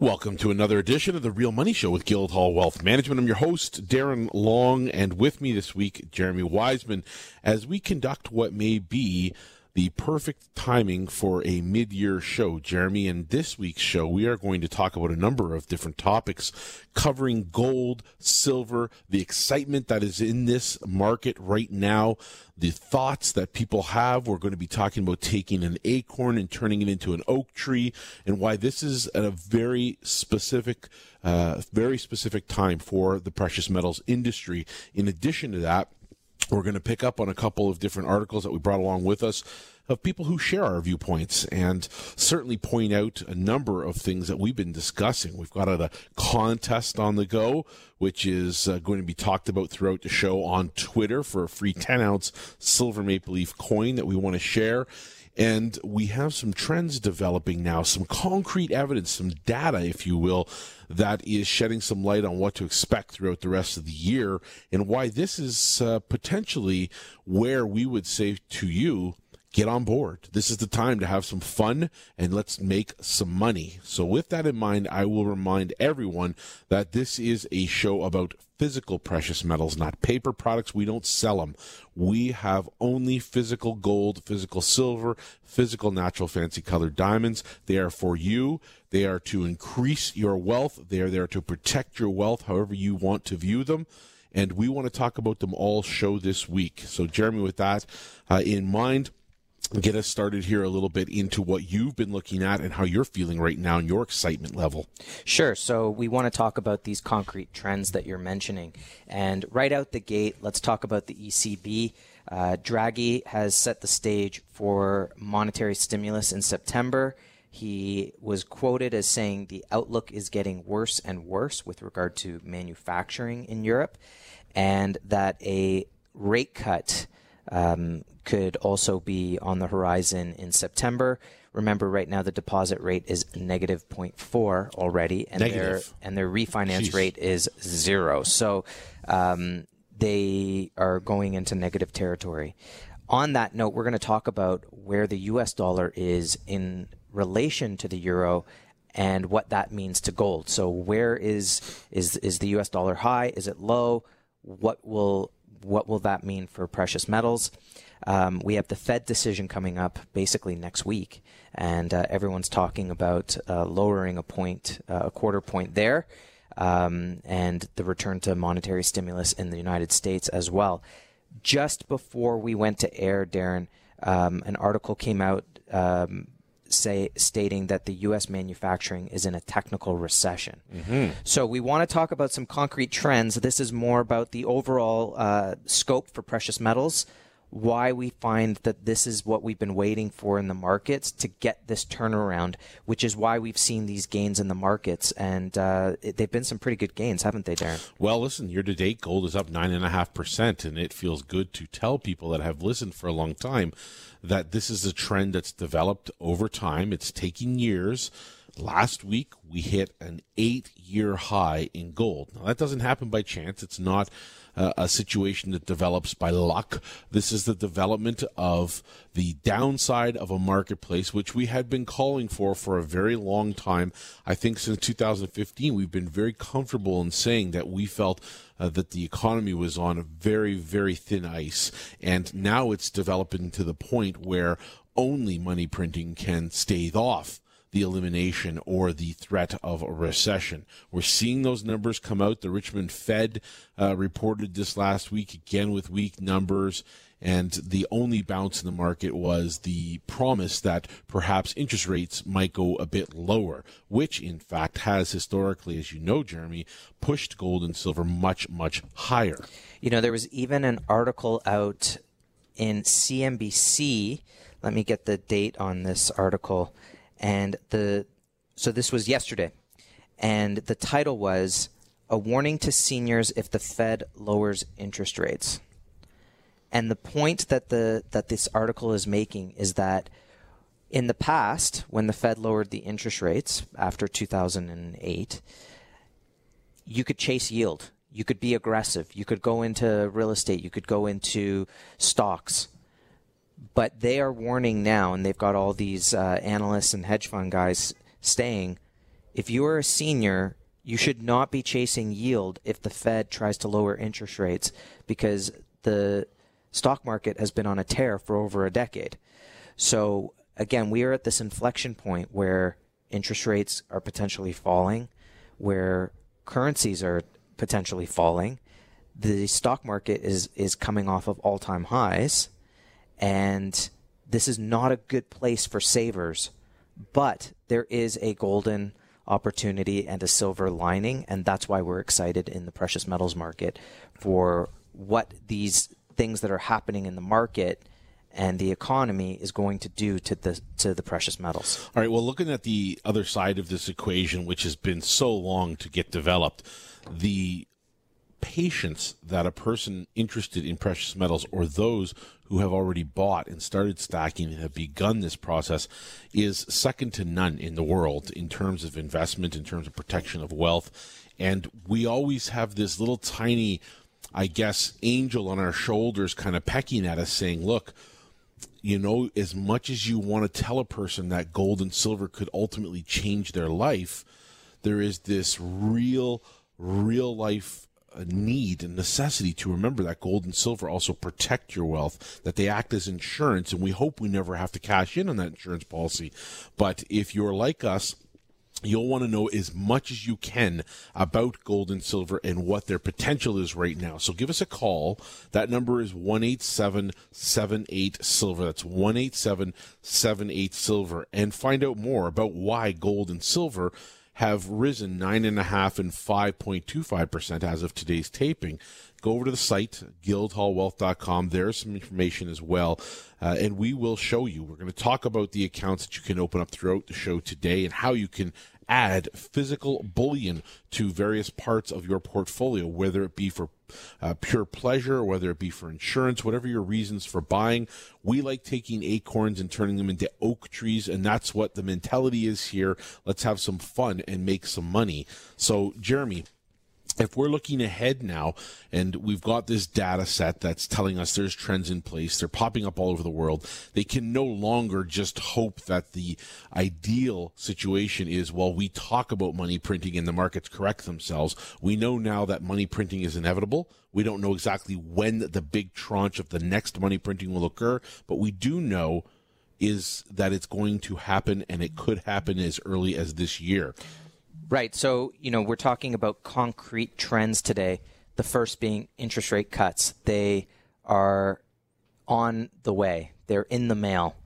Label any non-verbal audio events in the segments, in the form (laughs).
Welcome to another edition of the Real Money Show with Guildhall Wealth Management. I'm your host, Darren Long, and with me this week, Jeremy Wiseman, as we conduct what may be the perfect timing for a mid year show, Jeremy. In this week's show, we are going to talk about a number of different topics covering gold, silver, the excitement that is in this market right now, the thoughts that people have. We're going to be talking about taking an acorn and turning it into an oak tree, and why this is a very specific, uh, very specific time for the precious metals industry. In addition to that, we're going to pick up on a couple of different articles that we brought along with us of people who share our viewpoints and certainly point out a number of things that we've been discussing. We've got a contest on the go, which is uh, going to be talked about throughout the show on Twitter for a free 10 ounce silver maple leaf coin that we want to share. And we have some trends developing now, some concrete evidence, some data, if you will, that is shedding some light on what to expect throughout the rest of the year and why this is uh, potentially where we would say to you, get on board. This is the time to have some fun and let's make some money. So, with that in mind, I will remind everyone that this is a show about physical precious metals, not paper products. We don't sell them. We have only physical gold, physical silver, physical natural fancy colored diamonds. They are for you. They are to increase your wealth. They are there to protect your wealth, however you want to view them and we want to talk about them all show this week. So, Jeremy, with that uh, in mind, get us started here a little bit into what you've been looking at and how you're feeling right now and your excitement level. Sure. So we want to talk about these concrete trends that you're mentioning. And right out the gate, let's talk about the ECB. Uh, Draghi has set the stage for monetary stimulus in September. He was quoted as saying the outlook is getting worse and worse with regard to manufacturing in Europe, and that a rate cut um, could also be on the horizon in September. Remember, right now the deposit rate is negative 0.4 already, and Negative. their and their refinance Jeez. rate is zero. So um, they are going into negative territory. On that note, we're going to talk about where the U.S. dollar is in relation to the euro and what that means to gold. So where is is is the U.S. dollar high? Is it low? What will what will that mean for precious metals? Um, we have the Fed decision coming up basically next week, and uh, everyone's talking about uh, lowering a point, uh, a quarter point there, um, and the return to monetary stimulus in the United States as well. Just before we went to air, Darren, um, an article came out um, say stating that the U.S. manufacturing is in a technical recession. So we want to talk about some concrete trends. This is more about the overall uh, scope for precious metals. Why we find that this is what we've been waiting for in the markets to get this turnaround, which is why we've seen these gains in the markets, and uh, it, they've been some pretty good gains, haven't they, Darren? Well, listen, year to date, gold is up 9.5%, and it feels good to tell people that have listened for a long time that this is a trend that's developed over time. It's taking years. Last week, we hit an eight year high in gold. Now, that doesn't happen by chance. It's not uh, a situation that develops by luck. This is the development of the downside of a marketplace, which we had been calling for for a very long time. I think since 2015, we've been very comfortable in saying that we felt uh, that the economy was on a very, very thin ice. And now it's developing to the point where only money printing can stave off the elimination or the threat of a recession. We're seeing those numbers come out. The Richmond Fed uh, reported this last week again with weak numbers. And the only bounce in the market was the promise that perhaps interest rates might go a bit lower, which in fact has historically, as you know, Jeremy, pushed gold and silver much, much higher. You know, there was even an article out in CNBC. Let me get the date on this article. And the so this was yesterday. And the title was A Warning to Seniors If the Fed Lowers Interest Rates. And the point that the that this article is making is that in the past, when the Fed lowered the interest rates after 2008, you could chase yield. You could be aggressive. You could go into real estate. You could go into stocks. But they are warning now, and they've got all these uh, analysts and hedge fund guys staying. if you are a senior, you should not be chasing yield if the Fed tries to lower interest rates because the stock market has been on a tear for over a decade. So again, we are at this inflection point where interest rates are potentially falling, where currencies are potentially falling. The stock market is is coming off of all-time highs and this is not a good place for savers, but there is a golden opportunity and a silver lining. And that's why we're excited in the precious metals market for what these things that are happening in the market and the economy is going to do to the to the precious metals. All right. Well, looking at the other side of this equation, which has been so long to get developed, the patience that a person interested in precious metals or those who have already bought and started stacking and have begun this process is second to none in the world in terms of investment, in terms of protection of wealth. And we always have this little tiny, I guess, angel on our shoulders kind of pecking at us saying, look, you know, as much as you want to tell a person that gold and silver could ultimately change their life, there is this real, real life a need and necessity to remember that gold and silver also protect your wealth, that they act as insurance, and we hope we never have to cash in on that insurance policy. But if you're like us, You'll want to know as much as you can about gold and silver and what their potential is right now. So give us a call. That number is 18778 silver. That's 18778 silver and find out more about why gold and silver have risen 9.5 and 5.25% as of today's taping. Go over to the site, guildhallwealth.com. There's some information as well. Uh, and we will show you. We're going to talk about the accounts that you can open up throughout the show today and how you can add physical bullion to various parts of your portfolio, whether it be for uh, pure pleasure, whether it be for insurance, whatever your reasons for buying. We like taking acorns and turning them into oak trees, and that's what the mentality is here. Let's have some fun and make some money. So, Jeremy, if we're looking ahead now and we've got this data set that's telling us there's trends in place, they're popping up all over the world, they can no longer just hope that the ideal situation is, well, we talk about money printing and the markets correct themselves. We know now that money printing is inevitable. We don't know exactly when the big tranche of the next money printing will occur, but we do know is that it's going to happen and it could happen as early as this year. Right. So, you know, we're talking about concrete trends today. The first being interest rate cuts. They are on the way, they're in the mail.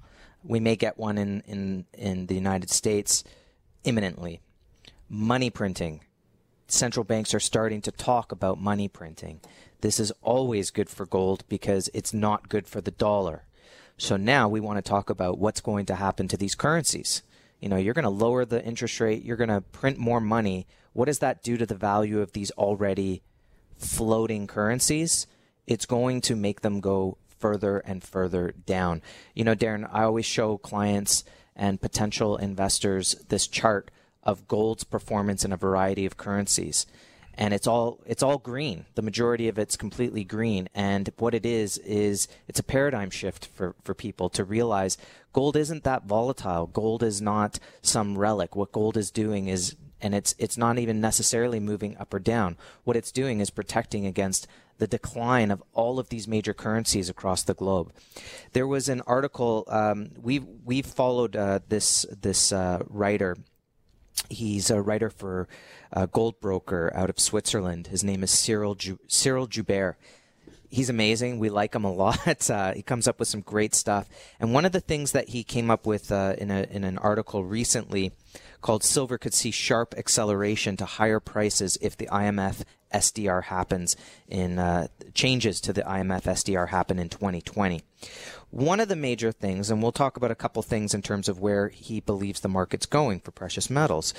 We may get one in, in, in the United States imminently. Money printing. Central banks are starting to talk about money printing. This is always good for gold because it's not good for the dollar. So now we want to talk about what's going to happen to these currencies you know, you're going to lower the interest rate, you're going to print more money. What does that do to the value of these already floating currencies? It's going to make them go further and further down. You know, Darren, I always show clients and potential investors this chart of gold's performance in a variety of currencies and it's all it's all green. The majority of it's completely green, and what it is is it's a paradigm shift for for people to realize gold isn't that volatile. Gold is not some relic. What gold is doing is and it's it's not even necessarily moving up or down. What it's doing is protecting against the decline of all of these major currencies across the globe. There was an article um, we've we've followed uh, this this uh, writer. He's a writer for uh, gold broker out of Switzerland. His name is Cyril Ju- Cyril Joubert. He's amazing. We like him a (laughs) lot. Uh, he comes up with some great stuff. And one of the things that he came up with uh, in a in an article recently called "Silver could see sharp acceleration to higher prices if the IMF SDR happens in uh, changes to the IMF SDR happen in 2020." One of the major things, and we'll talk about a couple things in terms of where he believes the market's going for precious metals,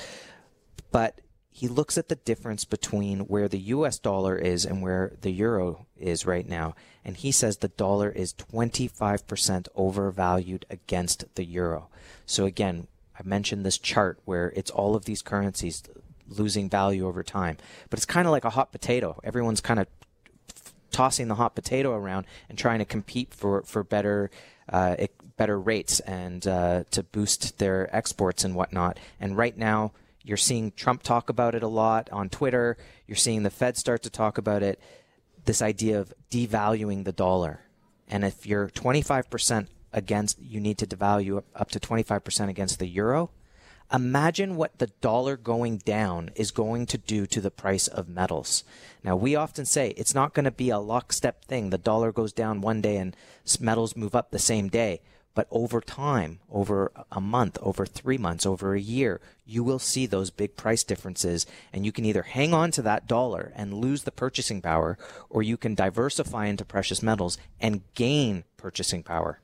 but he looks at the difference between where the US dollar is and where the euro is right now, and he says the dollar is 25% overvalued against the euro. So again, I mentioned this chart where it's all of these currencies losing value over time, but it's kind of like a hot potato. Everyone's kind of tossing the hot potato around and trying to compete for for better uh, better rates and uh, to boost their exports and whatnot. And right now, You're seeing Trump talk about it a lot on Twitter. You're seeing the Fed start to talk about it. This idea of devaluing the dollar. And if you're 25% against, you need to devalue up to 25% against the euro. Imagine what the dollar going down is going to do to the price of metals. Now, we often say it's not going to be a lockstep thing. The dollar goes down one day and metals move up the same day. But over time, over a month, over three months, over a year, you will see those big price differences. And you can either hang on to that dollar and lose the purchasing power, or you can diversify into precious metals and gain purchasing power.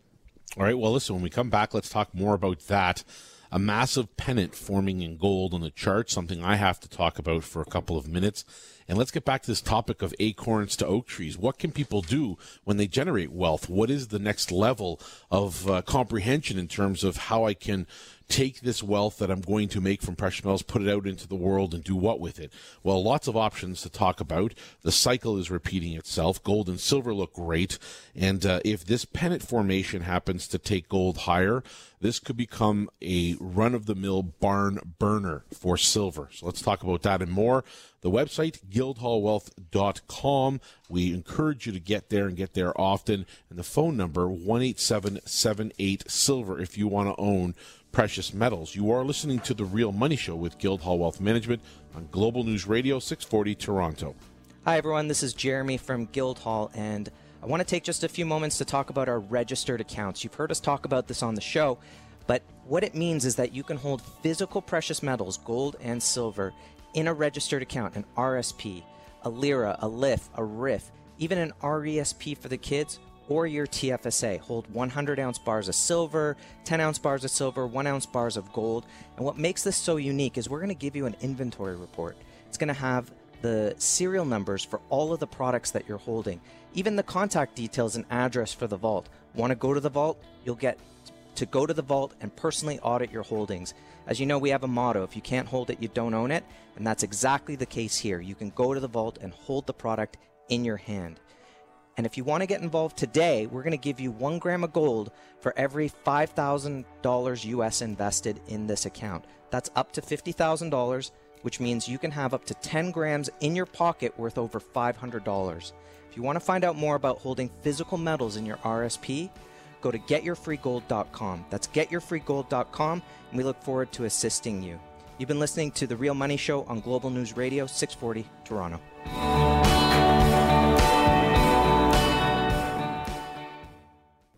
All right. Well, listen, when we come back, let's talk more about that. A massive pennant forming in gold on the chart, something I have to talk about for a couple of minutes. And let's get back to this topic of acorns to oak trees. What can people do when they generate wealth? What is the next level of uh, comprehension in terms of how I can take this wealth that I'm going to make from precious metals, put it out into the world, and do what with it? Well, lots of options to talk about. The cycle is repeating itself. Gold and silver look great. And uh, if this pennant formation happens to take gold higher, this could become a run of the mill barn burner for silver. So let's talk about that and more. The website, guildhallwealth.com. We encourage you to get there and get there often. And the phone number, 18778 Silver, if you want to own precious metals. You are listening to The Real Money Show with Guildhall Wealth Management on Global News Radio 640 Toronto. Hi, everyone. This is Jeremy from Guildhall, and I want to take just a few moments to talk about our registered accounts. You've heard us talk about this on the show, but what it means is that you can hold physical precious metals, gold and silver, in a registered account, an RSP, a LIRA, a LIF, a RIF, even an RESP for the kids, or your TFSA. Hold 100 ounce bars of silver, 10 ounce bars of silver, 1 ounce bars of gold. And what makes this so unique is we're going to give you an inventory report. It's going to have the serial numbers for all of the products that you're holding, even the contact details and address for the vault. Want to go to the vault? You'll get to go to the vault and personally audit your holdings. As you know, we have a motto if you can't hold it, you don't own it. And that's exactly the case here. You can go to the vault and hold the product in your hand. And if you want to get involved today, we're going to give you one gram of gold for every $5,000 US invested in this account. That's up to $50,000, which means you can have up to 10 grams in your pocket worth over $500. If you want to find out more about holding physical metals in your RSP, go to getyourfreegold.com. That's getyourfreegold.com, and we look forward to assisting you. You've been listening to The Real Money Show on Global News Radio, 640 Toronto.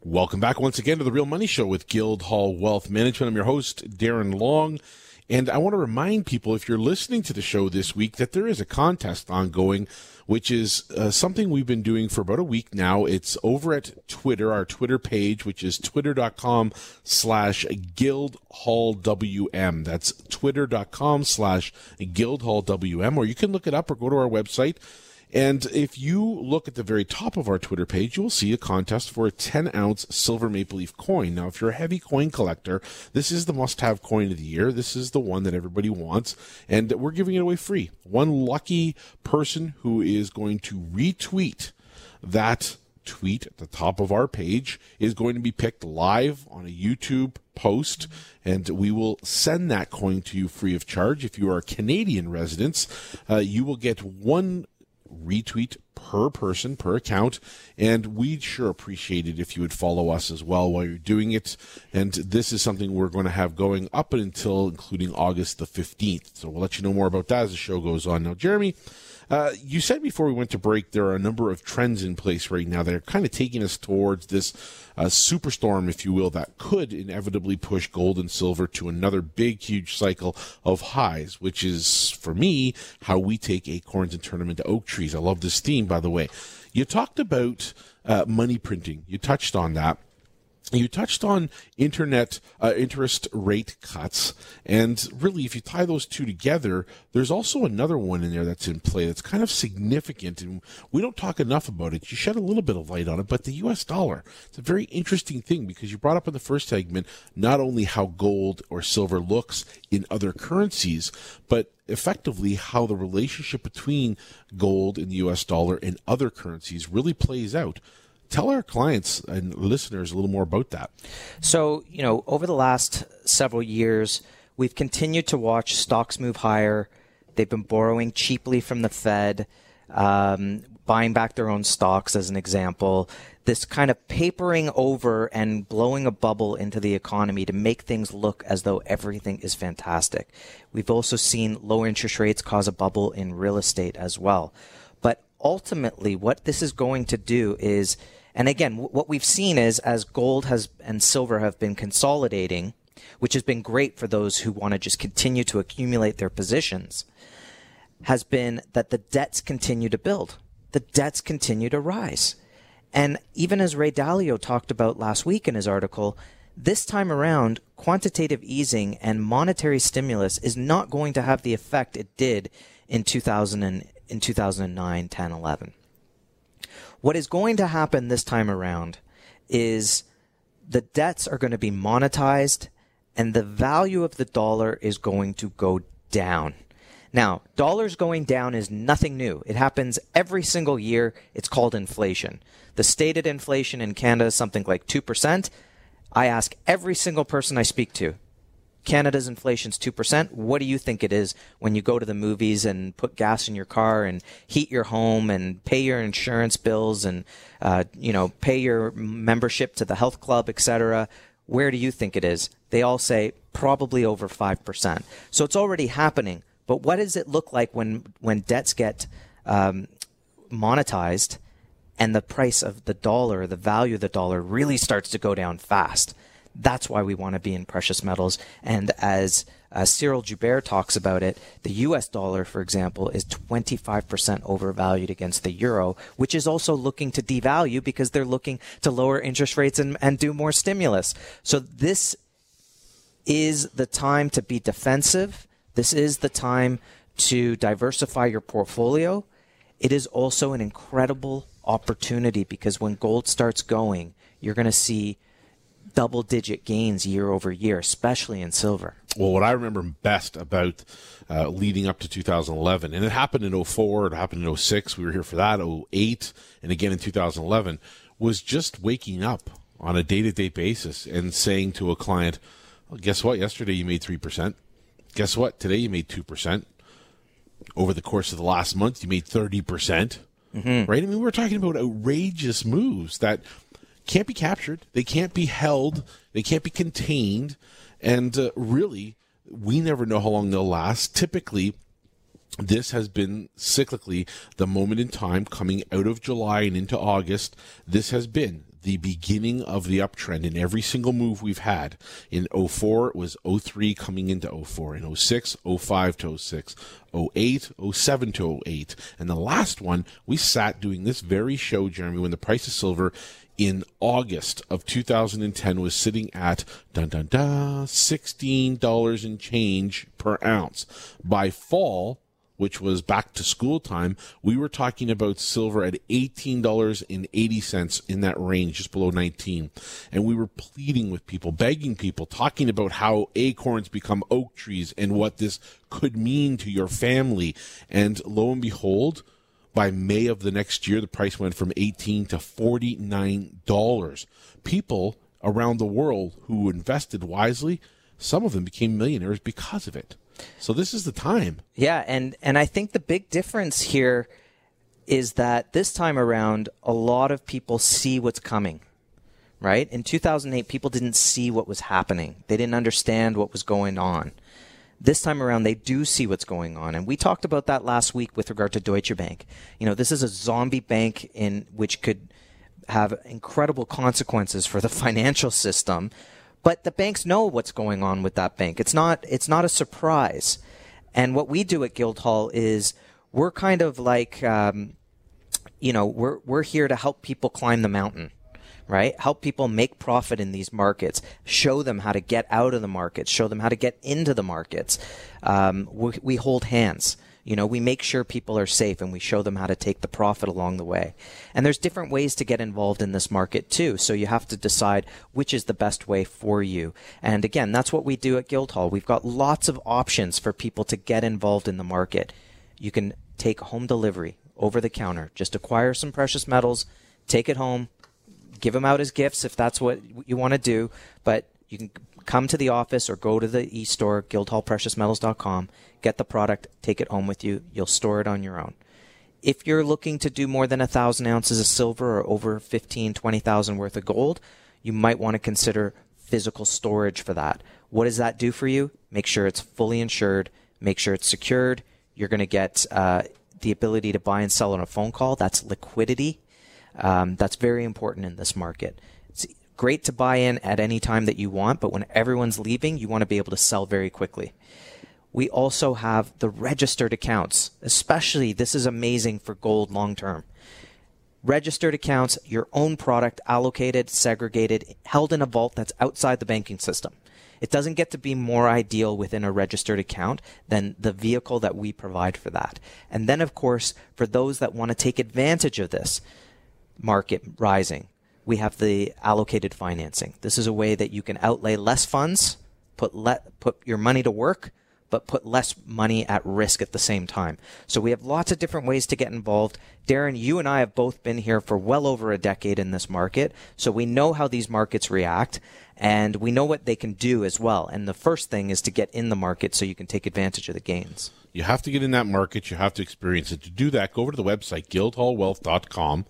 Welcome back once again to The Real Money Show with Guildhall Wealth Management. I'm your host, Darren Long. And I want to remind people, if you're listening to the show this week, that there is a contest ongoing, which is uh, something we've been doing for about a week now. It's over at Twitter, our Twitter page, which is twitter.com slash guildhallwm. That's twitter.com slash guildhallwm, or you can look it up or go to our website and if you look at the very top of our Twitter page, you will see a contest for a 10 ounce silver maple leaf coin. Now, if you're a heavy coin collector, this is the must have coin of the year. This is the one that everybody wants. And we're giving it away free. One lucky person who is going to retweet that tweet at the top of our page is going to be picked live on a YouTube post, and we will send that coin to you free of charge. If you are a Canadian resident, uh, you will get one retweet per person, per account. And we'd sure appreciate it if you would follow us as well while you're doing it. And this is something we're going to have going up until including August the 15th. So we'll let you know more about that as the show goes on. Now, Jeremy, uh, you said before we went to break there are a number of trends in place right now that are kind of taking us towards this uh, superstorm, if you will, that could inevitably push gold and silver to another big, huge cycle of highs, which is, for me, how we take acorns and turn them into oak trees. I love this theme, by the way. You talked about uh, money printing. You touched on that. You touched on internet uh, interest rate cuts, and really, if you tie those two together, there's also another one in there that's in play that's kind of significant, and we don't talk enough about it. You shed a little bit of light on it, but the U.S. dollar. It's a very interesting thing because you brought up in the first segment not only how gold or silver looks in other currencies, but effectively how the relationship between gold and the US dollar and other currencies really plays out tell our clients and listeners a little more about that. So, you know, over the last several years, we've continued to watch stocks move higher. They've been borrowing cheaply from the Fed, um, buying back their own stocks, as an example. This kind of papering over and blowing a bubble into the economy to make things look as though everything is fantastic. We've also seen low interest rates cause a bubble in real estate as well. But ultimately, what this is going to do is, and again, what we've seen is as gold has and silver have been consolidating, which has been great for those who want to just continue to accumulate their positions, has been that the debts continue to build. The debts continue to rise. And even as Ray Dalio talked about last week in his article, this time around, quantitative easing and monetary stimulus is not going to have the effect it did in 2000 and, in 2009, 10, 11. What is going to happen this time around is the debts are going to be monetized and the value of the dollar is going to go down. Now, dollars going down is nothing new. It happens every single year. It's called inflation. The stated inflation in Canada is something like 2%. I ask every single person I speak to, Canada's inflation's 2%. What do you think it is when you go to the movies and put gas in your car and heat your home and pay your insurance bills and, uh, you know, pay your membership to the health club, etc.? Where do you think it is? They all say probably over 5%. So it's already happening. But what does it look like when, when debts get um, monetized and the price of the dollar, the value of the dollar really starts to go down fast? That's why we want to be in precious metals. And as uh, Cyril Joubert talks about it, the US dollar, for example, is 25% overvalued against the euro, which is also looking to devalue because they're looking to lower interest rates and, and do more stimulus. So this is the time to be defensive. This is the time to diversify your portfolio. It is also an incredible opportunity because when gold starts going, you're going to see double digit gains year over year, especially in silver. Well, what I remember best about uh, leading up to 2011, and it happened in 04, it happened in 06, we were here for that, 08, and again in 2011, was just waking up on a day to day basis and saying to a client, well, guess what? Yesterday you made 3%. Guess what? Today you made 2%. Over the course of the last month, you made 30%. percent mm-hmm. Right? I mean, we're talking about outrageous moves that can't be captured, they can't be held, they can't be contained, and uh, really, we never know how long they'll last. Typically, this has been cyclically the moment in time coming out of July and into August. This has been the beginning of the uptrend in every single move we've had. In 04, it was 03 coming into 04. In 06, 05 to 06, 08, 07 to 08. And the last one, we sat doing this very show, Jeremy, when the price of silver in August of 2010 was sitting at dun dun dun $16 and change per ounce. By fall, which was back to school time, we were talking about silver at $18.80 in that range, just below 19. And we were pleading with people, begging people, talking about how acorns become oak trees and what this could mean to your family. And lo and behold, by May of the next year, the price went from 18 to $49. People around the world who invested wisely, some of them became millionaires because of it. So this is the time. Yeah, and and I think the big difference here is that this time around a lot of people see what's coming. Right? In 2008 people didn't see what was happening. They didn't understand what was going on. This time around they do see what's going on and we talked about that last week with regard to Deutsche Bank. You know, this is a zombie bank in which could have incredible consequences for the (laughs) financial system but the banks know what's going on with that bank. It's not it's not a surprise. And what we do at Guildhall is we're kind of like um, you know we're we're here to help people climb the mountain right? Help people make profit in these markets, show them how to get out of the markets, show them how to get into the markets. Um, we, we, hold hands. You know, we make sure people are safe and we show them how to take the profit along the way. And there's different ways to get involved in this market too. So you have to decide which is the best way for you. And again, that's what we do at Guildhall. We've got lots of options for people to get involved in the market. You can take home delivery over the counter. Just acquire some precious metals, take it home, give them out as gifts if that's what you want to do. But you can come to the office or go to the e-store, guildhallpreciousmetals.com, get the product, take it home with you. You'll store it on your own. If you're looking to do more than a thousand ounces of silver or over 15, 20,000 worth of gold, you might want to consider physical storage for that. What does that do for you? Make sure it's fully insured, make sure it's secured. You're going to get uh, the ability to buy and sell on a phone call. That's liquidity. Um, that's very important in this market. It's great to buy in at any time that you want, but when everyone's leaving, you want to be able to sell very quickly. We also have the registered accounts, especially this is amazing for gold long term. Registered accounts, your own product allocated, segregated, held in a vault that's outside the banking system. It doesn't get to be more ideal within a registered account than the vehicle that we provide for that. And then, of course, for those that want to take advantage of this market rising, we have the allocated financing. This is a way that you can outlay less funds, put let put your money to work, but put less money at risk at the same time. So we have lots of different ways to get involved. Darren, you and I have both been here for well over a decade in this market, so we know how these markets react and we know what they can do as well. And the first thing is to get in the market so you can take advantage of the gains. You have to get in that market. You have to experience it. To do that, go over to the website, guildhallwealth.com.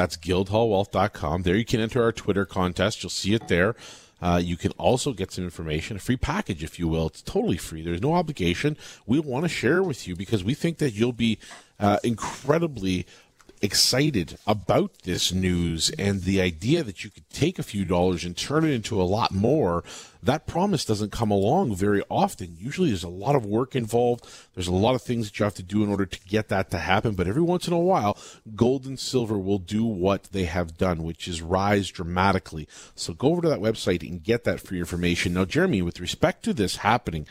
That's guildhallwealth.com. There you can enter our Twitter contest. You'll see it there. Uh, you can also get some information, a free package, if you will. It's totally free. There's no obligation. We want to share with you because we think that you'll be uh, incredibly excited about this news and the idea that you could take a few dollars and turn it into a lot more. That promise doesn't come along very often. Usually there's a lot of work involved. There's a lot of things that you have to do in order to get that to happen. But every once in a while, gold and silver will do what they have done, which is rise dramatically. So go over to that website and get that free information. Now, Jeremy, with respect to this happening,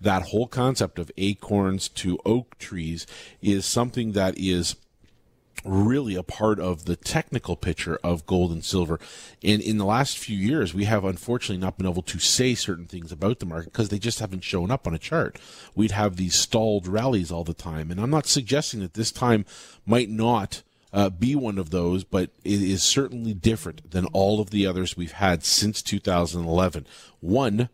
that whole concept of acorns to oak trees is something that is really a part of the technical picture of gold and silver. And in the last few years, we have unfortunately not been able to say certain things about the market because they just haven't shown up on a chart. We'd have these stalled rallies all the time. And I'm not suggesting that this time might not uh, be one of those, but it is certainly different than all of the others we've had since 2011. One,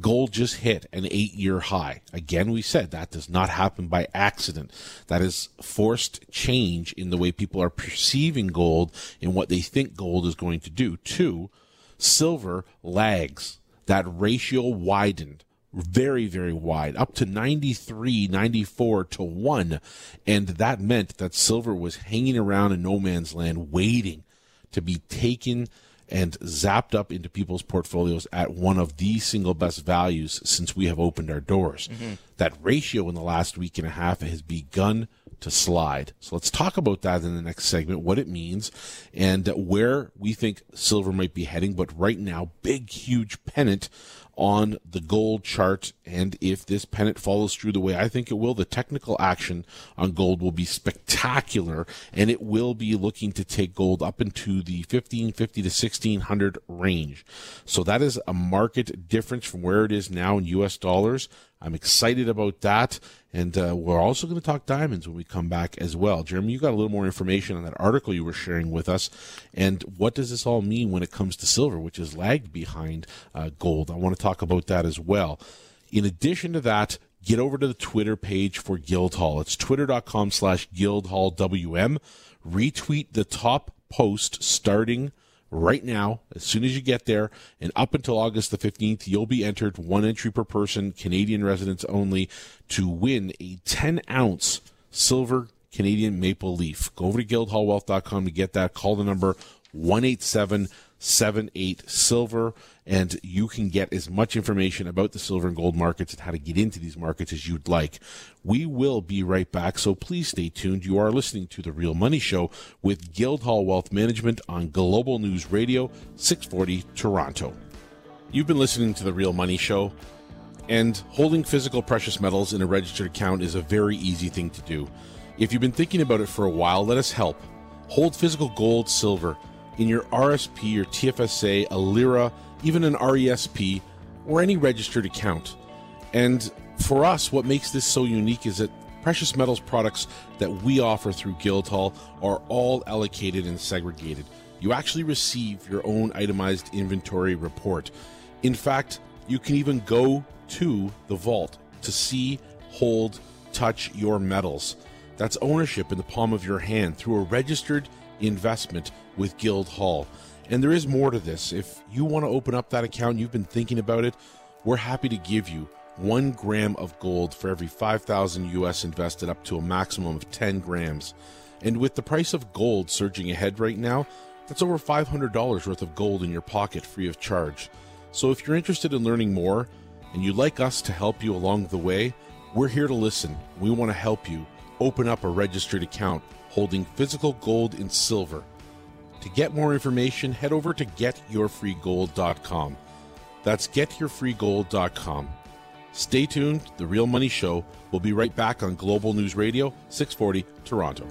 Gold just hit an eight year high. Again, we said that does not happen by accident. That is forced change in the way people are perceiving gold and what they think gold is going to do. Two, silver lags. That ratio widened very, very wide, up to 93, 94 to 1. And that meant that silver was hanging around in no man's land waiting to be taken and zapped up into people's portfolios at one of the single best values since we have opened our doors. Mm-hmm. That ratio in the last week and a half has begun to slide. So let's talk about that in the next segment, what it means and where we think silver might be heading. But right now, big, huge pennant on the gold chart. And if this pennant follows through the way I think it will, the technical action on gold will be spectacular and it will be looking to take gold up into the 1550 to 1600 range. So that is a market difference from where it is now in US dollars. I'm excited about that. And uh, we're also going to talk diamonds when we come back as well. Jeremy, you got a little more information on that article you were sharing with us. And what does this all mean when it comes to silver, which is lagged behind uh, gold? I want to talk about that as well. In addition to that, get over to the Twitter page for Guildhall. It's twitter.com slash guildhallwm. Retweet the top post starting right now, as soon as you get there, and up until August the 15th, you'll be entered one entry per person, Canadian residents only, to win a 10 ounce silver Canadian maple leaf. Go over to guildhallwealth.com to get that. Call the number 187 78 silver and you can get as much information about the silver and gold markets and how to get into these markets as you'd like. We will be right back, so please stay tuned. You are listening to The Real Money Show with Guildhall Wealth Management on Global News Radio, 640 Toronto. You've been listening to The Real Money Show, and holding physical precious metals in a registered account is a very easy thing to do. If you've been thinking about it for a while, let us help. Hold physical gold, silver in your RSP your TFSA, a LIRA, even an RESP, or any registered account. And for us, what makes this so unique is that precious metals products that we offer through Guildhall are all allocated and segregated. You actually receive your own itemized inventory report. In fact, You can even go to the vault to see, hold, touch your metals. That's ownership in the palm of your hand through a registered investment with Guildhall. And there is more to this. If you want to open up that account, you've been thinking about it, we're happy to give you one gram of gold for every 5,000 US invested up to a maximum of 10 grams. And with the price of gold surging ahead right now, that's over $500 worth of gold in your pocket free of charge. So if you're interested in learning more and you'd like us to help you along the way, we're here to listen. We want to help you open up a registered account holding physical gold and silver. To get more information, head over to getyourfreegold.com. That's getyourfreegold.com. Stay tuned. The Real Money Show will be right back on Global News Radio, 640 Toronto.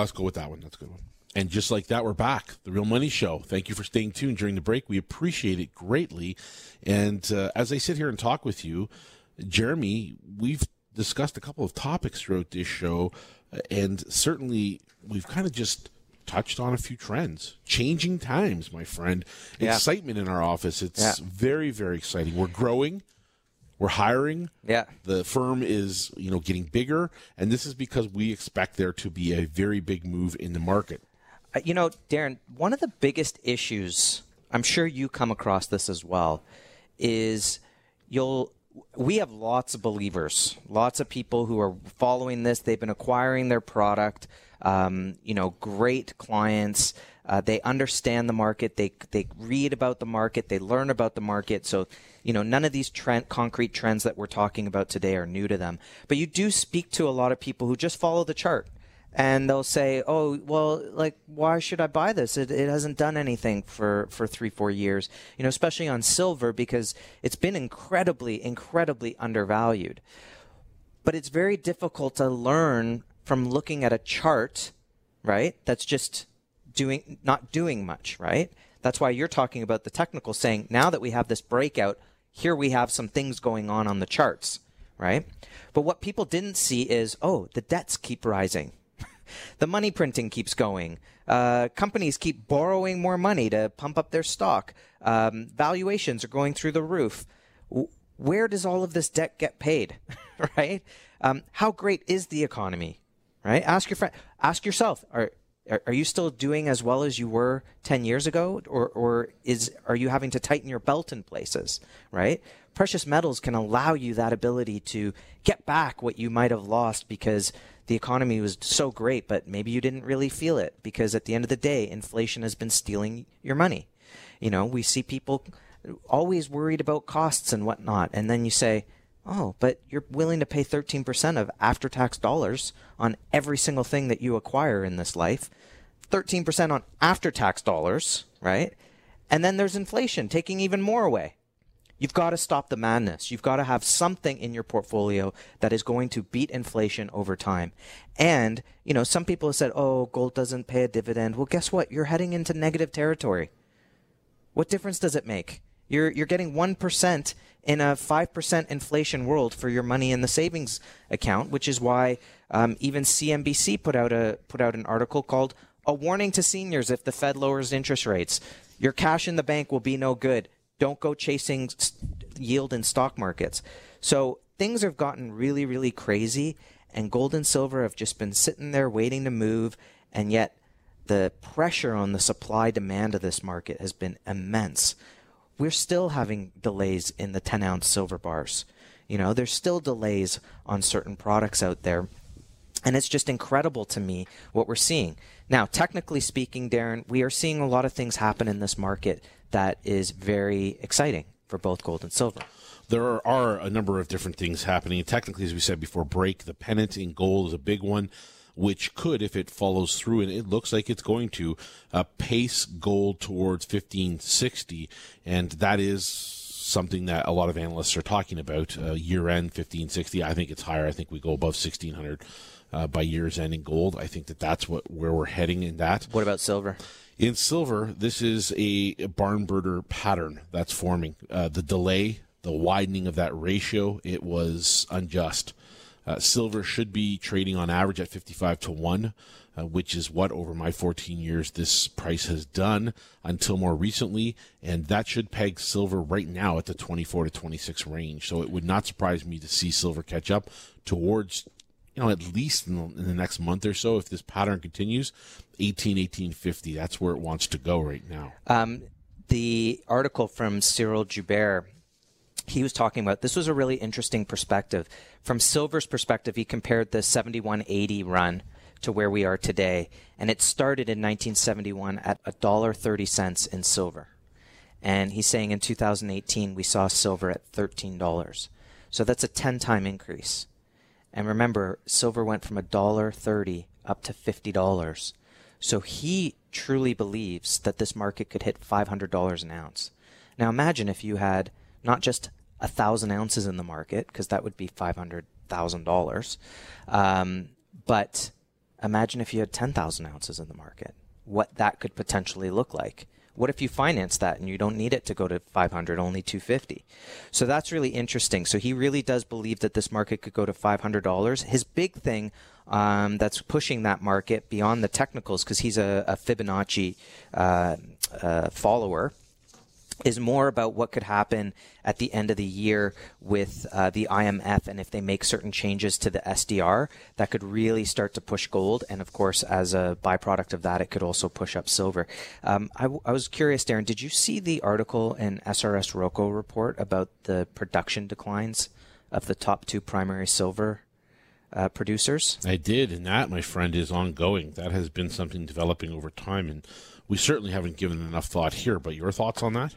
let's go with that one. That's a good one. And just like that, we're back. The Real Money Show. Thank you for staying tuned during the break. We appreciate it greatly. And uh, as I sit here and talk with you, Jeremy, we've discussed a couple of topics throughout this show, uh, and certainly we've kind of just touched on a few trends. Changing times, my friend. Yeah. Excitement in our office. It's yeah. very, very exciting. We're growing. We're hiring. Yeah. The firm is, you know, getting bigger, and this is because we expect there to be a very big move in the market. Uh, you know, Darren, one of the biggest issues, I'm sure you come across this as well, is you'll we have lots of believers, lots of people who are following this. They've been acquiring their product. Um, you know, great clients. Uh, they understand the market. They they read about the market. They learn about the market. So, you know, none of these trend, concrete trends that we're talking about today are new to them. But you do speak to a lot of people who just follow the chart and they'll say, "Oh, well, like, why should I buy this? It, it hasn't done anything for for three, four years. You know, especially on silver because it's been incredibly, incredibly undervalued. But it's very difficult to learn from looking at a chart, right? That's just doing not doing much, right? That's why you're talking about the technical, saying now that we have this breakout, here we have some things going on on the charts, right? But what people didn't see is, oh, the debts keep rising the money printing keeps going. Uh, companies keep borrowing more money to pump up their stock. Um, valuations are going through the roof. W- where does all of this debt get paid? (laughs) right? Um, how great is the economy? Right? Ask your friend. Ask yourself. Are are you still doing as well as you were 10 years ago or, or is are you having to tighten your belt in places right precious metals can allow you that ability to get back what you might have lost because the economy was so great, but maybe you didn't really feel it because at the end of the day, inflation has been stealing your money. You know, we see people always worried about costs and whatnot. And then you say, oh, but you're willing to pay 13% of after tax dollars on every single thing that you acquire in this life, 13% on after tax dollars, right? And then there's inflation taking even more away. You've got to stop the madness. You've got to have something in your portfolio that is going to beat inflation over time. And, you know, some people have said, oh, gold doesn't pay a dividend. Well, guess what? You're heading into negative territory. What difference does it make? You're, you're getting 1% in a 5% inflation world for your money in the savings account, which is why um, even CNBC put out, a, put out an article called A Warning to Seniors If the Fed Lowers Interest Rates. Your cash in the bank will be no good. Don't go chasing yield in stock markets. So things have gotten really, really crazy, and gold and silver have just been sitting there waiting to move, and yet the pressure on the supply demand of this market has been immense. We're still having delays in the 10 ounce silver bars. You know, there's still delays on certain products out there. And it's just incredible to me what we're seeing. Now, technically speaking, Darren, we are seeing a lot of things happen in this market that is very exciting for both gold and silver. There are a number of different things happening. Technically, as we said before, break the pennant in gold is a big one, which could, if it follows through, and it looks like it's going to, uh, pace gold towards 1560, and that is something that a lot of analysts are talking about. Uh, year end 1560, I think it's higher. I think we go above 1600 uh, by year's end in gold. I think that that's what where we're heading in that. What about silver? In silver, this is a barn burner pattern that's forming. Uh, the delay, the widening of that ratio, it was unjust. Uh, silver should be trading on average at 55 to 1. uh, which is what over my 14 years this price has done until more recently, and that should peg silver right now at the 24 to 26 range. So it would not surprise me to see silver catch up towards you know, at least in the, in the, next month or so, if this pattern continues, 18, 1850, that's where it wants to go right now. Um, the article from Cyril Joubert, he was talking about this was a really interesting perspective. From silver's perspective, he compared the 7180 run to where we are today, and it started in 1971 at $1.30 in silver. And he's saying in 2018 we saw silver at $13. So that's a 10 time increase. And remember, silver went from $1.30 up to $50. So he truly believes that this market could hit $500 an ounce. Now imagine if you had not just a thousand ounces in the market, because that would be $500,000, um, but imagine if you had 10,000 ounces in the market, what that could potentially look like. What if you finance that and you don't need it to go to 500, only 250? So that's really interesting. So he really does believe that this market could go to $500. His big thing um, that's pushing that market beyond the technicals, because he's a, a Fibonacci uh, uh, follower, is more about what could happen at the end of the year with uh, the IMF and if they make certain changes to the SDR that could really start to push gold. And of course, as a byproduct of that, it could also push up silver. Um, I, w- I was curious, Darren, did you see the article in SRSrocco report about the production declines of the top two primary silver uh, producers? I did, and that, my friend, is ongoing. That has been something developing over time, and we certainly haven't given enough thought here. But your thoughts on that?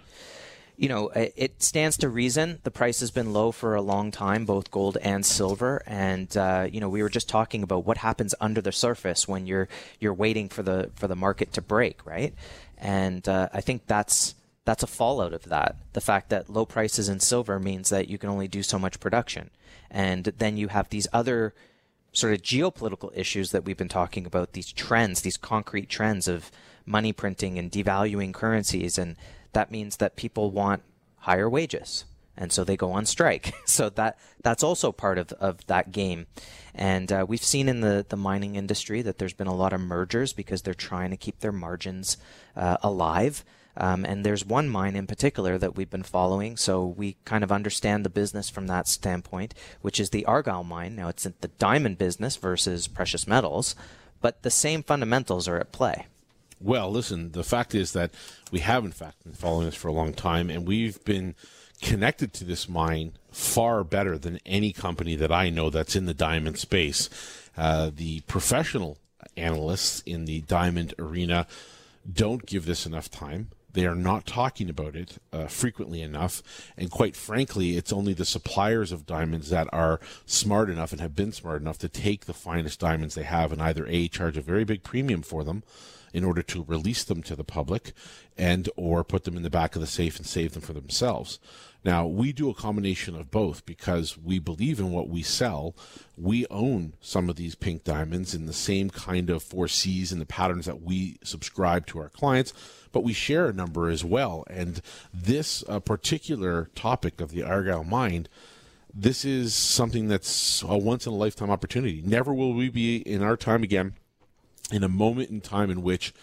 You know, it stands to reason. The price has been low for a long time, both gold and silver. And uh, you know, we were just talking about what happens under the surface when you're you're waiting for the for the market to break, right? And uh, I think that's that's a fallout of that. The fact that low prices in silver means that you can only do so much production, and then you have these other sort of geopolitical issues that we've been talking about. These trends, these concrete trends of money printing and devaluing currencies. And that means that people want higher wages. And so they go on strike. (laughs) So that that's also part of, of that game. And uh, we've seen in the, the mining industry that there's been a lot of mergers because they're trying to keep their margins uh, alive. Um, and there's one mine in particular that we've been following, so we kind of understand the business from that standpoint, which is the Argyle mine. Now it's in the diamond business versus precious metals, but the same fundamentals are at play. Well, listen, the fact is that we have, in fact, been following this for a long time, and we've been connected to this mine far better than any company that I know that's in the diamond space. Uh, the professional analysts in the diamond arena don't give this enough time. They are not talking about it uh, frequently enough. And quite frankly, it's only the suppliers of diamonds that are smart enough and have been smart enough to take the finest diamonds they have and either A, charge a very big premium for them in order to release them to the public and or put them in the back of the safe and save them for themselves. Now, we do a combination of both because we believe in what we sell. We own some of these pink diamonds in the same kind of four C's and the patterns that we subscribe to our clients, but we share a number as well. And this uh, particular topic of the Argyle mind this is something that's a once in a lifetime opportunity. Never will we be in our time again in a moment in time in which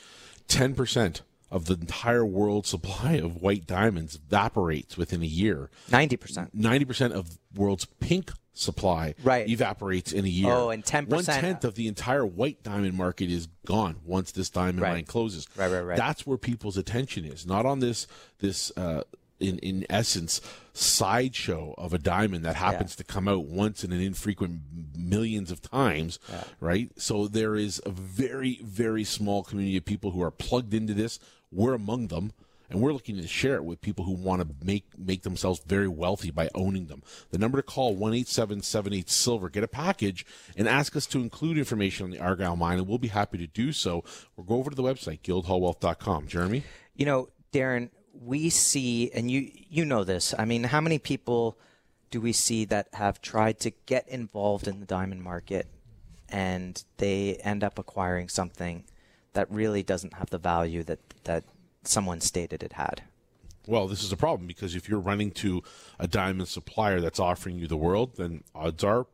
10% of the entire world supply of white diamonds evaporates within a year. 90%. 90% of world's pink supply right. evaporates in a year. Oh, and 10%. One tenth of the entire white diamond market is gone once this diamond right. mine closes. Right, right, right. That's where people's attention is, not on this, this, uh, in, in essence, sideshow of a diamond that happens yeah. to come out once in an infrequent millions of times, yeah. right? So there is a very, very small community of people who are plugged into this. We're among them. And we're looking to share it with people who want to make make themselves very wealthy by owning them. The number to call one eight seven seven eight silver. Get a package and ask us to include information on the Argyle mine, and we'll be happy to do so. Or go over to the website guildhallwealth.com. Jeremy, you know, Darren, we see, and you you know this. I mean, how many people do we see that have tried to get involved in the diamond market, and they end up acquiring something that really doesn't have the value that that someone stated it had? Well, this is a problem because if you're running to a diamond supplier that's offering you the world, then odds are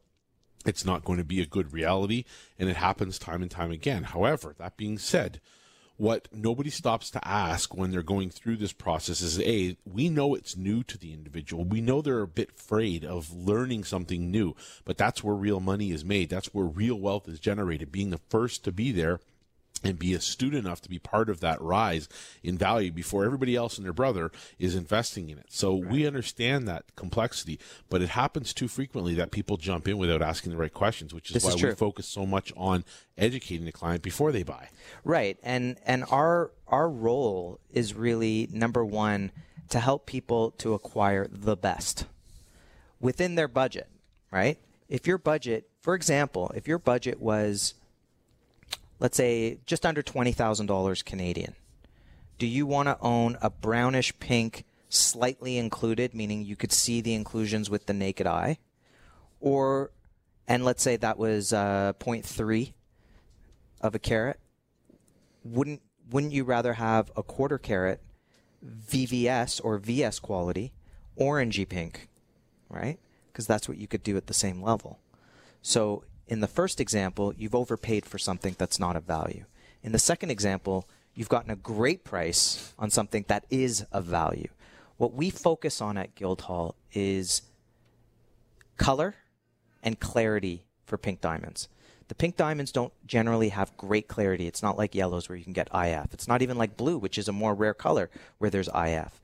it's not going to be a good reality, and it happens time and time again. However, that being said, what nobody stops to ask when they're going through this process is a we know it's new to the individual. We know they're a bit afraid of learning something new but that's where real money is made. That's where real wealth is generated. Being the first to be there and be astute enough to be part of that rise in value before everybody else and their brother is investing in it. So right. we understand that complexity, but it happens too frequently that people jump in without asking the right questions, which is this why is we focus so much on educating the client before they buy. Right. And and our our role is really number 1 to help people to acquire the best within their budget, right? If your budget, for example, if your budget was let's say just under $20,000 Canadian. Do you want to own a brownish pink, slightly included, meaning you could see the inclusions with the naked eye? Or, and let's say that was uh, 0.3 of a carat. Wouldn't, wouldn't you rather have a quarter carat VVS or VS quality, orangey pink, right? Because that's what you could do at the same level. So in the first example, you've overpaid for something that's not of value. In the second example, you've gotten a great price on something that is of value. What we focus on at Guildhall is color and clarity for pink diamonds. The pink diamonds don't generally have great clarity. It's not like yellows where you can get IF. It's not even like blue, which is a more rare color where there's IF.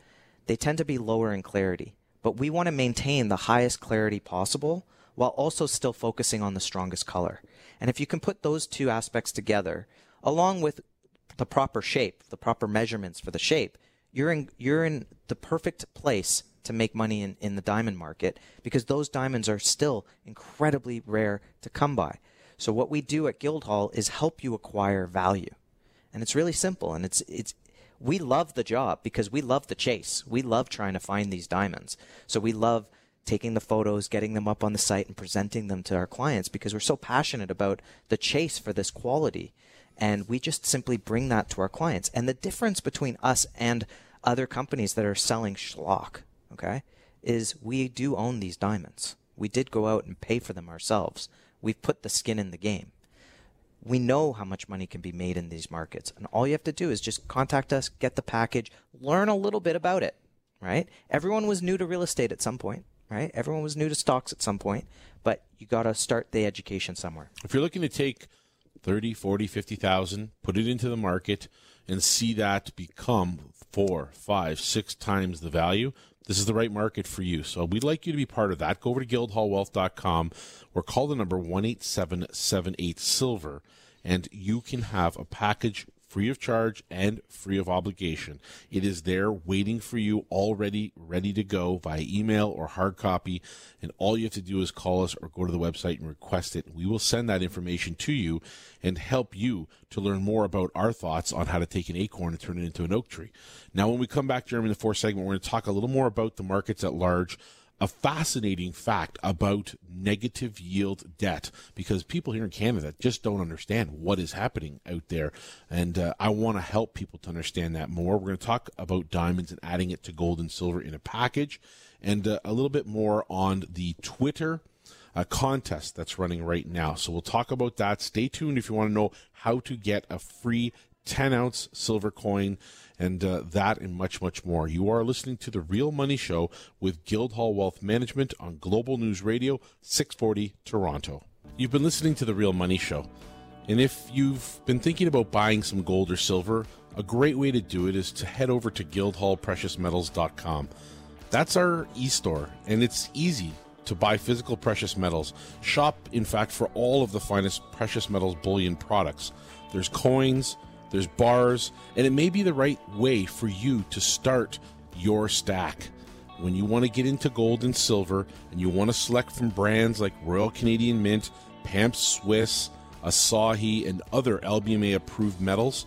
They tend to be lower in clarity, but we want to maintain the highest clarity possible while also still focusing on the strongest color. And if you can put those two aspects together, along with the proper shape, the proper measurements for the shape, you're in you're in the perfect place to make money in, in the diamond market because those diamonds are still incredibly rare to come by. So what we do at Guildhall is help you acquire value. And it's really simple and it's it's we love the job because we love the chase. We love trying to find these diamonds. So we love taking the photos, getting them up on the site, and presenting them to our clients because we're so passionate about the chase for this quality. And we just simply bring that to our clients. And the difference between us and other companies that are selling schlock, okay, is we do own these diamonds. We did go out and pay for them ourselves. We've put the skin in the game. We know how much money can be made in these markets. And all you have to do is just contact us, get the package, learn a little bit about it, right? Everyone was new to real estate at some point right? Everyone was new to stocks at some point, but you got to start the education somewhere. If you're looking to take 30, 40, 50,000, put it into the market and see that become four, five, six times the value, this is the right market for you. So we'd like you to be part of that. Go over to guildhallwealth.com or call the number 18778 Silver and you can have a package free of charge and free of obligation. It is there waiting for you already ready to go via email or hard copy. And all you have to do is call us or go to the website and request it. We will send that information to you and help you to learn more about our thoughts on how to take an acorn and turn it into an oak tree. Now, when we come back, Jeremy, in the fourth segment, we're going to talk a little more about the markets at large a fascinating fact about negative yield debt because people here in Canada just don't understand what is happening out there. And uh, I want to help people to understand that more. We're going to talk about diamonds and adding it to gold and silver in a package and uh, a little bit more on the Twitter. Uh, contest that's running right now. So we'll talk about that. Stay tuned if you want to know how to get a free 10 ounce silver coin and uh, that and much, much more. You are listening to The Real Money Show with Guildhall Wealth Management on Global News Radio, 640 Toronto. You've been listening to The Real Money Show. And if you've been thinking about buying some gold or silver, a great way to do it is to head over to guildhallpreciousmetals.com. That's our e-store, and it's easy to buy physical precious metals. Shop, in fact, for all of the finest precious metals bullion products. There's coins, there's bars, and it may be the right way for you to start your stack. When you want to get into gold and silver and you want to select from brands like Royal Canadian Mint, PAMP Swiss, Asahi, and other LBMA approved metals,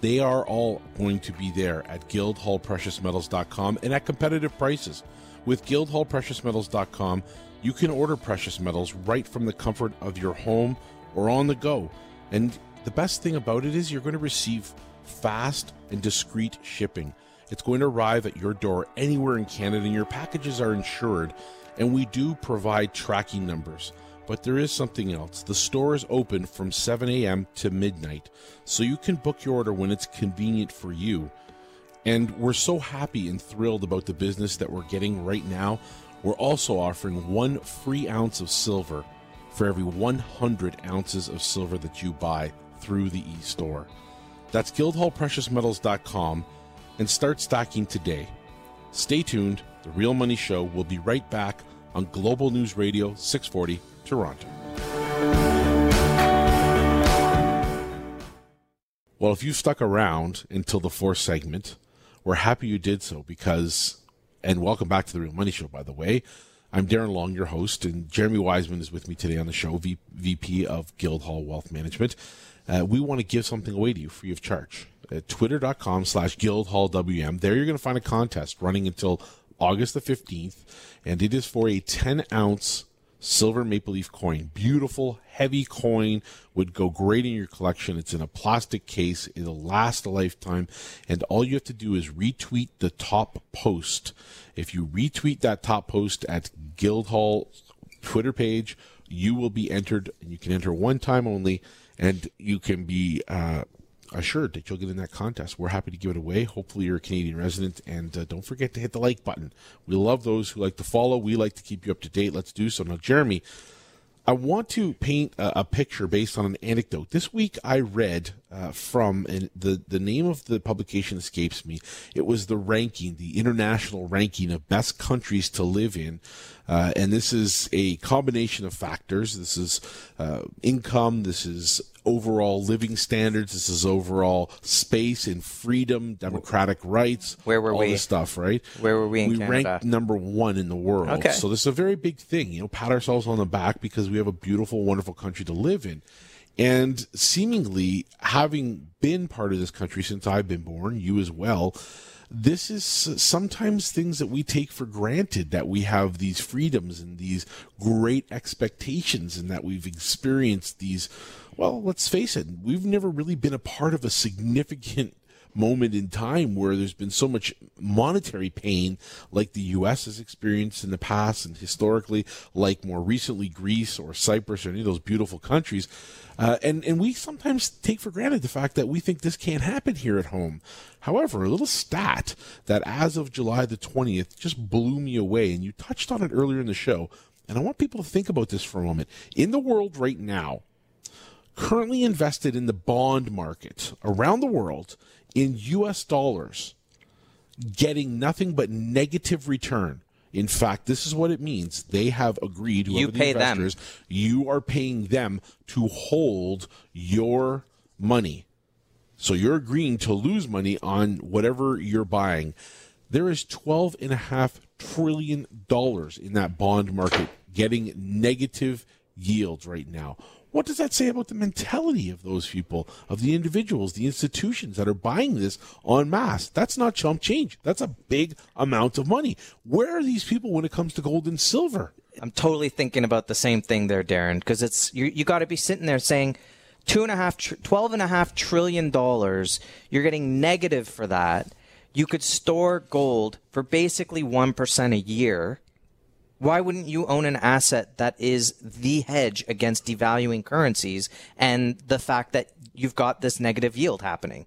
they are all going to be there at guildhallpreciousmetals.com and at competitive prices. With guildhallpreciousmetals.com, you can order precious metals right from the comfort of your home or on the go. And the best thing about it is you're going to receive fast and discreet shipping. It's going to arrive at your door anywhere in Canada, and your packages are insured. And we do provide tracking numbers But there is something else. The store is open from 7 a.m. to midnight, so you can book your order when it's convenient for you. And we're so happy and thrilled about the business that we're getting right now. We're also offering one free ounce of silver for every 100 ounces of silver that you buy through the e store. That's guildhallpreciousmetals.com and start stacking today. Stay tuned. The Real Money Show will be right back on Global News Radio 640 Toronto. Well, if you stuck around until the fourth segment, we're happy you did so because, and welcome back to the Real Money Show, by the way. I'm Darren Long, your host, and Jeremy Wiseman is with me today on the show, v- VP of Guildhall Wealth Management. Uh, we want to give something away to you free of charge. At twitter.com slash guildhallwm. There you're going to find a contest running until August the 15th, and it is for a 10 ounce silver maple leaf coin. Beautiful, heavy coin would go great in your collection. It's in a plastic case. It'll last a lifetime. And all you have to do is retweet the top post. If you retweet that top post at Guildhall Twitter page, you will be entered and you can enter one time only and you can be, uh, assured that you'll get in that contest. We're happy to give it away. Hopefully, you're a Canadian resident, and uh, don't forget to hit the like button. We love those who like to follow. We like to keep you up to date. Let's do so. Now, Jeremy, I want to paint a, a picture based on an anecdote. This week, I read uh, from and the the name of the publication escapes me. It was the ranking, the international ranking of best countries to live in, uh, and this is a combination of factors. This is uh, income. This is overall living standards. This is overall space and freedom, democratic rights. Where were all we? This stuff, right? Where were we in we Canada? ranked number one in the world. Okay. So this is a very big thing. You know, pat ourselves on the back because we have a beautiful, wonderful country to live in. And seemingly, having been part of this country since I've been born, you as well, this is sometimes things that we take for granted that we have these freedoms and these great expectations and that we've experienced these. Well, let's face it, we've never really been a part of a significant moment in time where there's been so much monetary pain like the US has experienced in the past and historically like more recently Greece or Cyprus or any of those beautiful countries. Uh, and and we sometimes take for granted the fact that we think this can't happen here at home. However a little stat that as of July the 20th just blew me away and you touched on it earlier in the show and I want people to think about this for a moment. In the world right now currently invested in the bond market around the world in US dollars, getting nothing but negative return. In fact, this is what it means. They have agreed, whoever You the pay them. you are paying them to hold your money. So you're agreeing to lose money on whatever you're buying. There is twelve and a half trillion dollars in that bond market getting negative yields right now. What does that say about the mentality of those people, of the individuals, the institutions that are buying this en masse? That's not chump change. That's a big amount of money. Where are these people when it comes to gold and silver? I'm totally thinking about the same thing there, Darren, because it's you. You got to be sitting there saying, two and a half, tr- twelve and a half trillion dollars. You're getting negative for that. You could store gold for basically one percent a year. Why wouldn't you own an asset that is the hedge against devaluing currencies and the fact that you've got this negative yield happening?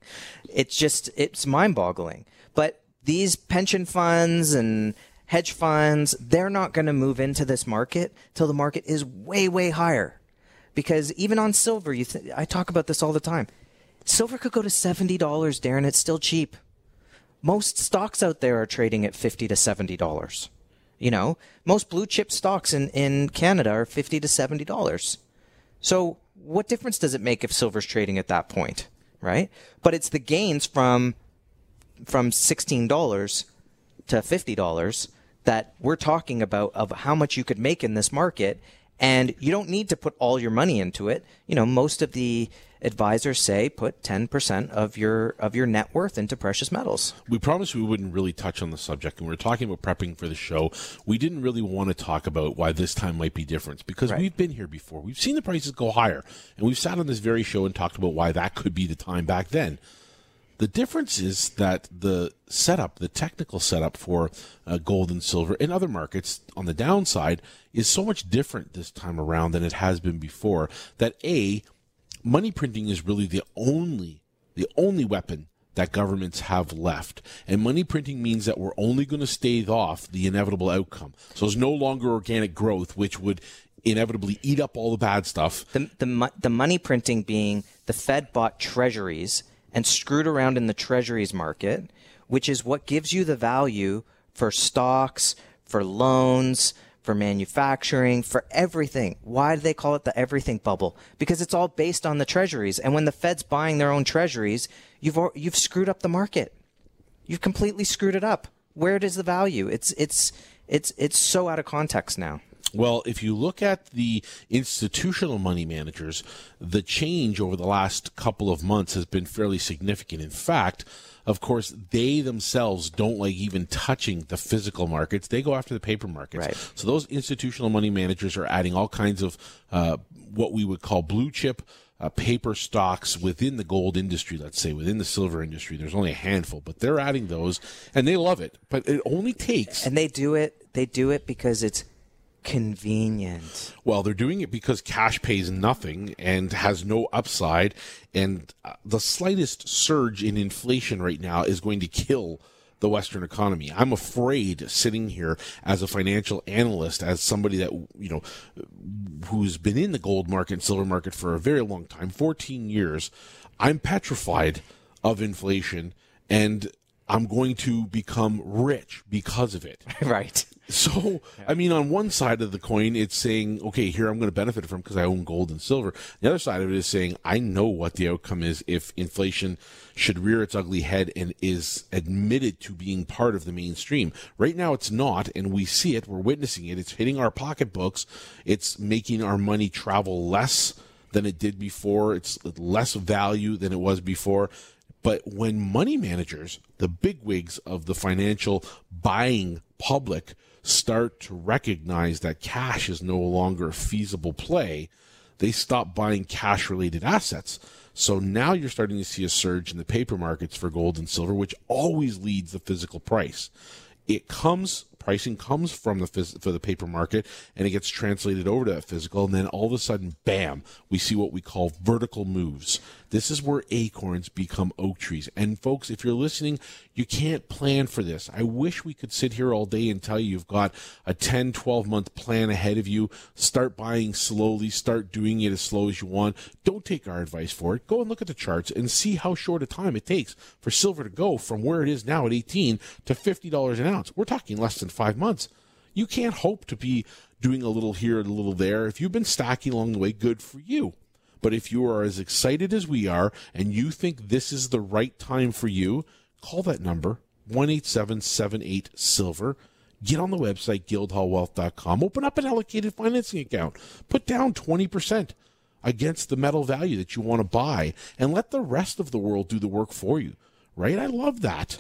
It's just it's mind-boggling. But these pension funds and hedge funds, they're not going to move into this market till the market is way, way higher. Because even on silver, you th- I talk about this all the time. Silver could go to $70, Darren. It's still cheap. Most stocks out there are trading at 50 to $70. You know, most blue chip stocks in, in Canada are 50 to $70. So what difference does it make if silver's trading at that point? Right? But it's the gains from from $16 to $50 that we're talking about of how much you could make in this market and you don't need to put all your money into it you know most of the advisors say put 10% of your of your net worth into precious metals we promised we wouldn't really touch on the subject and we were talking about prepping for the show we didn't really want to talk about why this time might be different because Right. we've been here before we've seen the prices go higher and we've sat on this very show and talked about why that could be the time back then The difference is that the setup, the technical setup for uh, gold and silver in other markets on the downside is so much different this time around than it has been before. That A, money printing is really the only, the only weapon that governments have left. And money printing means that we're only going to stave off the inevitable outcome. So there's no longer organic growth, which would inevitably eat up all the bad stuff. The, the, the money printing being the Fed bought treasuries and screwed around in the treasuries market, which is what gives you the value for stocks, for loans, for manufacturing, for everything. Why do they call it the everything bubble? Because it's all based on the treasuries. And when the Fed's buying their own treasuries, you've you've screwed up the market. You've completely screwed it up. Where does the value? It's it's it's it's so out of context now. Well, if you look at the institutional money managers, the change over the last couple of months has been fairly significant. In fact, of course, they themselves don't like even touching the physical markets. They go after the paper markets. Right. So those institutional money managers are adding all kinds of uh, what we would call blue chip uh, paper stocks within the gold industry, let's say within the silver industry. There's only a handful, but they're adding those, and they love it. But it only takes. And they do it. They do it because it's convenient. Well, they're doing it because cash pays nothing and has no upside, and uh, the slightest surge in inflation right now is going to kill the Western economy. I'm afraid sitting here as a financial analyst, as somebody that, you know, who's been in the gold market and silver market for a very long time 14 years I'm petrified of inflation and I'm going to become rich because of it. (laughs) right. So, I mean, on one side of the coin, it's saying, okay, here I'm going to benefit from because I own gold and silver. The other side of it is saying, I know what the outcome is if inflation should rear its ugly head and is admitted to being part of the mainstream. Right now, it's not, and we see it. We're witnessing it. It's hitting our pocketbooks. It's making our money travel less than it did before. It's less value than it was before. But when money managers, the bigwigs of the financial buying public, start to recognize that cash is no longer a feasible play, they stop buying cash related assets. So now you're starting to see a surge in the paper markets for gold and silver, which always leads the physical price. It comes pricing comes from the phys- for the paper market and it gets translated over to that physical and then all of a sudden bam we see what we call vertical moves this is where acorns become oak trees. And folks if you're listening you can't plan for this. I wish we could sit here all day and tell you you've got a 10 12 month plan ahead of you. Start buying slowly. Start doing it as slow as you want. Don't take our advice for it. Go and look at the charts and see how short a time it takes for silver to go from where it is now at 18 to $50 an ounce. We're talking less than five months. You can't hope to be doing a little here and a little there. If you've been stacking along the way, good for you. But if you are as excited as we are and you think this is the right time for you, call that number, 18778 Silver. Get on the website, guildhallwealth.com. Open up an allocated financing account. Put down 20% against the metal value that you want to buy and let the rest of the world do the work for you. Right? I love that.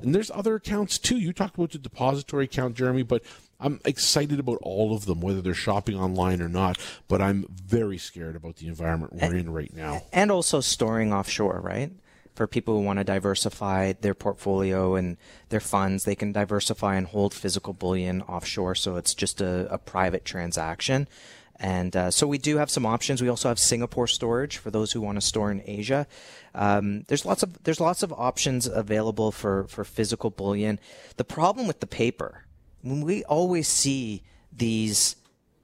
And there's other accounts too. You talked about the depository account, Jeremy, but I'm excited about all of them, whether they're shopping online or not. But I'm very scared about the environment we're in right now. And also storing offshore, right? For people who want to diversify their portfolio and their funds, they can diversify and hold physical bullion offshore. So it's just a, a private transaction. And uh, so we do have some options. We also have Singapore storage for those who want to store in Asia. Um, there's lots of there's lots of options available for for physical bullion. The problem with the paper, when we always see these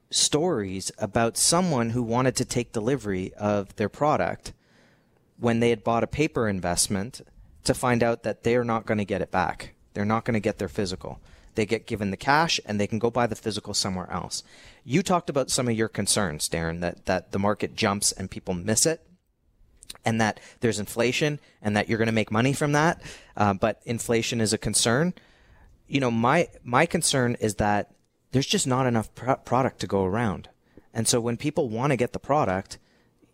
stories about someone who wanted to take delivery of their product when they had bought a paper investment to find out that they are not going to get it back. They're not going to get their physical. They get given the cash and they can go buy the physical somewhere else. You talked about some of your concerns, Darren, that, that the market jumps and people miss it and that there's inflation and that you're going to make money from that. Uh, but inflation is a concern. You know, my, my concern is that there's just not enough product to go around. And so when people want to get the product,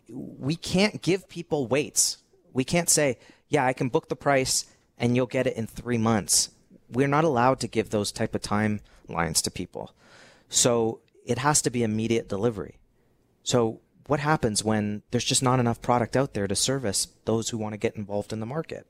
we can't give people waits. We can't say, yeah, I can book the price and you'll get it in three months we're not allowed to give those type of timelines to people. So it has to be immediate delivery. So what happens when there's just not enough product out there to service those who want to get involved in the market?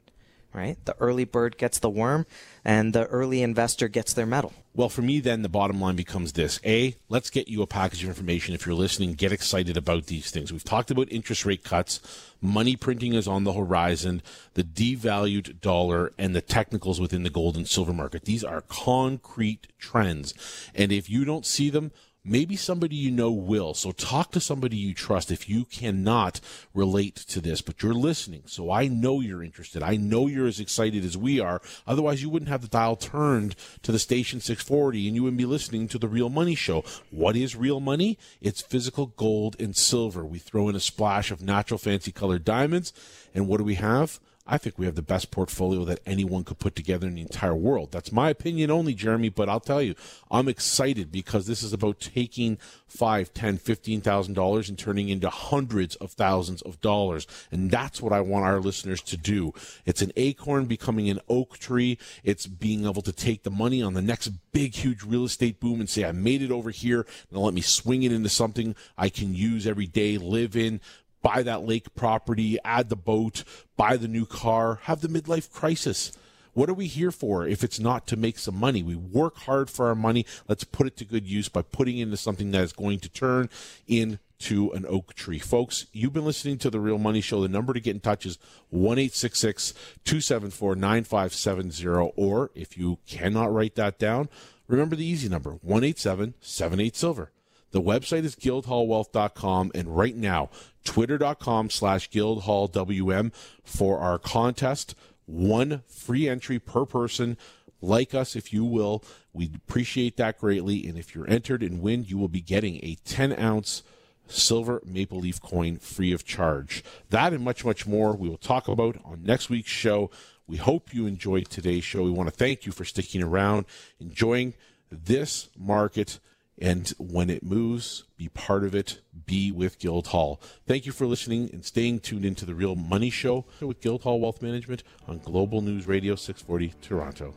Right? The early bird gets the worm, and the early investor gets their medal. Well, for me, then the bottom line becomes this: A, let's get you a package of information. If you're listening, get excited about these things. We've talked about interest rate cuts, money printing is on the horizon, the devalued dollar, and the technicals within the gold and silver market. These are concrete trends, and if you don't see them, maybe somebody you know will. So talk to somebody you trust if you cannot relate to this, but you're listening. So I know you're interested. I know you're as excited as we are. Otherwise, you wouldn't have the dial turned to the station 640 and you wouldn't be listening to the Real Money Show. What is real money? It's physical gold and silver. We throw in a splash of natural fancy colored diamonds. And what do we have? I think we have the best portfolio that anyone could put together in the entire world. That's my opinion only, Jeremy, but I'll tell you, I'm excited because this is about taking five, ten, fifteen thousand dollars and turning into hundreds of thousands of dollars. And that's what I want our listeners to do. It's an acorn becoming an oak tree. It's being able to take the money on the next big, huge real estate boom and say, I made it over here. Now let me swing it into something I can use every day, live in, buy that lake property, add the boat, buy the new car, have the midlife crisis. What are we here for if it's not to make some money? We work hard for our money. Let's put it to good use by putting into something that is going to turn into an oak tree. Folks, you've been listening to The Real Money Show. The number to get in touch is 1 274 9570. Or if you cannot write that down, remember the easy number 1 78 Silver. The website is guildhallwealth.com. And right now, twitter.com slash guildhallwm for our contest. One free entry per person. Like us, if you will. We'd appreciate that greatly. And if you're entered and win, you will be getting a 10 ounce silver maple leaf coin free of charge. That and much, much more we will talk about on next week's show. We hope you enjoyed today's show. We want to thank you for sticking around, enjoying this market and when it moves, be part of it. Be with Guildhall. Thank you for listening and staying tuned into the Real Money Show with Guildhall Wealth Management on Global News Radio 640 Toronto.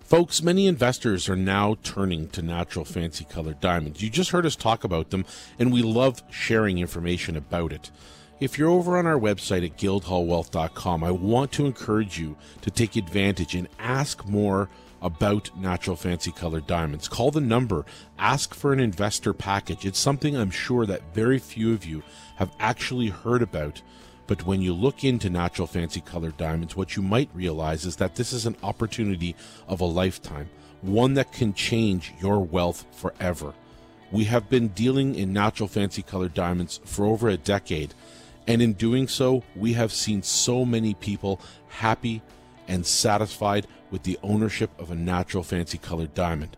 Folks, many investors are now turning to natural fancy colored diamonds. You just heard us talk about them, and we love sharing information about it. If you're over on our website at guildhallwealth.com, I want to encourage you to take advantage and ask more about natural fancy colored diamonds. Call the number, ask for an investor package. It's something I'm sure that very few of you have actually heard about. But when you look into natural fancy colored diamonds, what you might realize is that this is an opportunity of a lifetime, one that can change your wealth forever. We have been dealing in natural fancy colored diamonds for over a decade, and in doing so, we have seen so many people happy and satisfied with the ownership of a natural fancy colored diamond.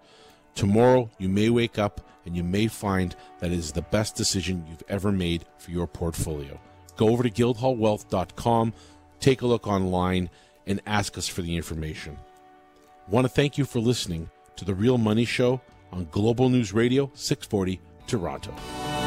Tomorrow, you may wake up and you may find that it is the best decision you've ever made for your portfolio. Go over to guildhallwealth.com, take a look online, and ask us for the information. I want to thank you for listening to The Real Money Show on Global News Radio 640 Toronto.